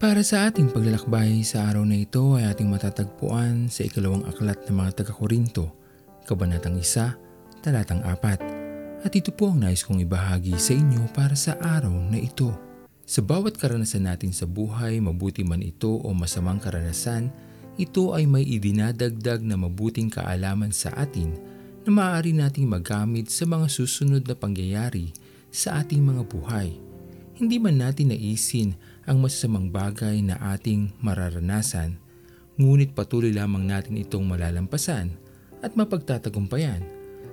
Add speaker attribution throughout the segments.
Speaker 1: Para sa ating paglalakbay sa araw na ito ay ating matatagpuan sa ikalawang aklat ng mga taga-Korinto, Kabanatang 1, Talatang 4. At ito po ang nais kong ibahagi sa inyo para sa araw na ito. Sa bawat karanasan natin sa buhay, mabuti man ito o masamang karanasan, ito ay may idinadagdag na mabuting kaalaman sa atin na maaari nating magamit sa mga susunod na pangyayari sa ating mga buhay. Hindi man natin naisin ang masasamang bagay na ating mararanasan, ngunit patuloy lamang natin itong malalampasan at mapagtatagumpayan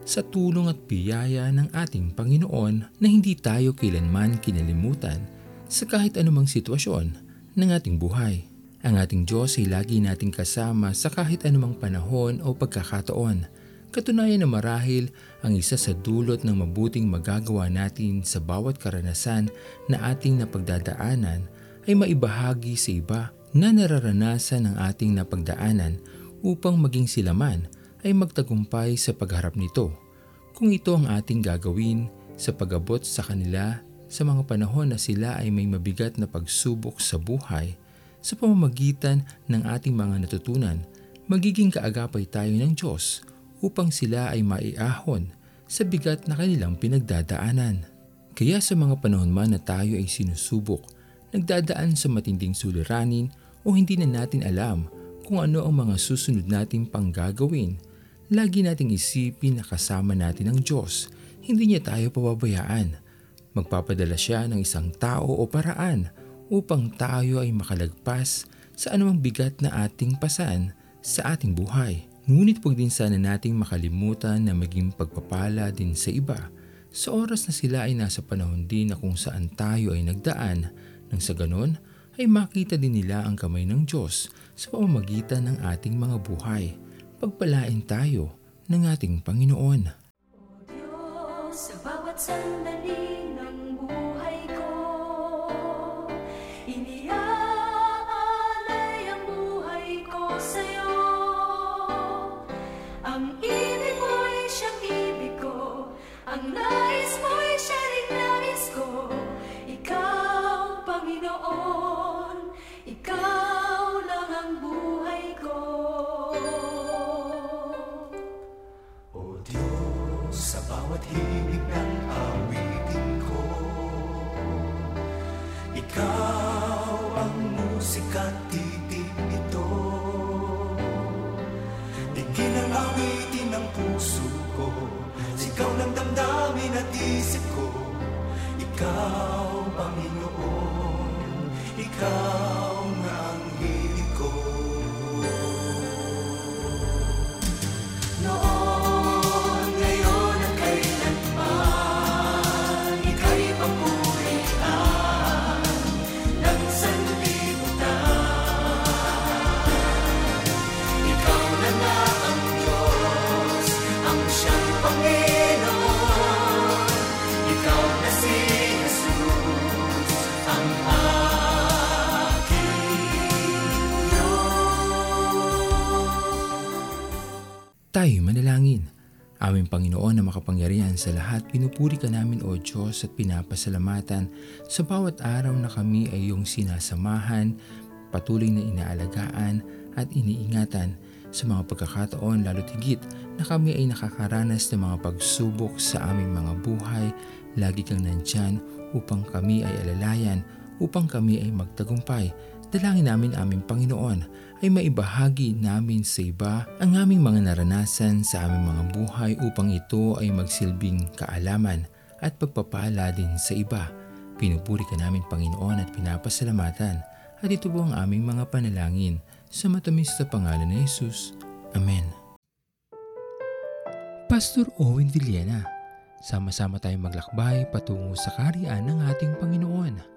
Speaker 1: sa tulong at biyaya ng ating Panginoon na hindi tayo kailanman kinalimutan sa kahit anumang sitwasyon ng ating buhay. Ang ating Diyos ay lagi nating kasama sa kahit anumang panahon o pagkakataon Katunayan na marahil ang isa sa dulot ng mabuting magagawa natin sa bawat karanasan na ating napagdadaanan ay maibahagi sa iba na nararanasan ng ating napagdaanan upang maging sila man ay magtagumpay sa pagharap nito. Kung ito ang ating gagawin sa pagabot sa kanila sa mga panahon na sila ay may mabigat na pagsubok sa buhay, sa pamamagitan ng ating mga natutunan, magiging kaagapay tayo ng Diyos upang sila ay maiahon sa bigat na kanilang pinagdadaanan. Kaya sa mga panahon man na tayo ay sinusubok, nagdadaan sa matinding suliranin o hindi na natin alam kung ano ang mga susunod nating panggagawin, lagi nating isipin na kasama natin ang Diyos. Hindi niya tayo pababayaan. Magpapadala siya ng isang tao o paraan upang tayo ay makalagpas sa anumang bigat na ating pasan sa ating buhay. Ngunit huwag din sana nating makalimutan na maging pagpapala din sa iba sa oras na sila ay nasa panahon din na kung saan tayo ay nagdaan nang sa ganon ay makita din nila ang kamay ng Diyos sa pamamagitan ng ating mga buhay. Pagpalain tayo ng ating Panginoon.
Speaker 2: O Diyos, sa bawat sandali ng buhay
Speaker 3: Digin ang puso ko. Sigaw ng damdamin at isip ko Ikaw, Panginoon Ikaw
Speaker 1: Tayo manalangin. Aming Panginoon na makapangyarihan sa lahat, pinupuri ka namin o Diyos at pinapasalamatan sa bawat araw na kami ay iyong sinasamahan, patuloy na inaalagaan at iniingatan sa mga pagkakataon lalo higit na kami ay nakakaranas ng mga pagsubok sa aming mga buhay. Lagi kang nandyan upang kami ay alalayan, upang kami ay magtagumpay. Dalangin namin aming Panginoon ay maibahagi namin sa iba ang aming mga naranasan sa aming mga buhay upang ito ay magsilbing kaalaman at pagpapala din sa iba. Pinupuri ka namin Panginoon at pinapasalamatan at ito po ang aming mga panalangin sa matamis sa pangalan ni Jesus. Amen. Pastor Owen Villena, sama-sama tayong maglakbay patungo sa kariyan ng ating Panginoon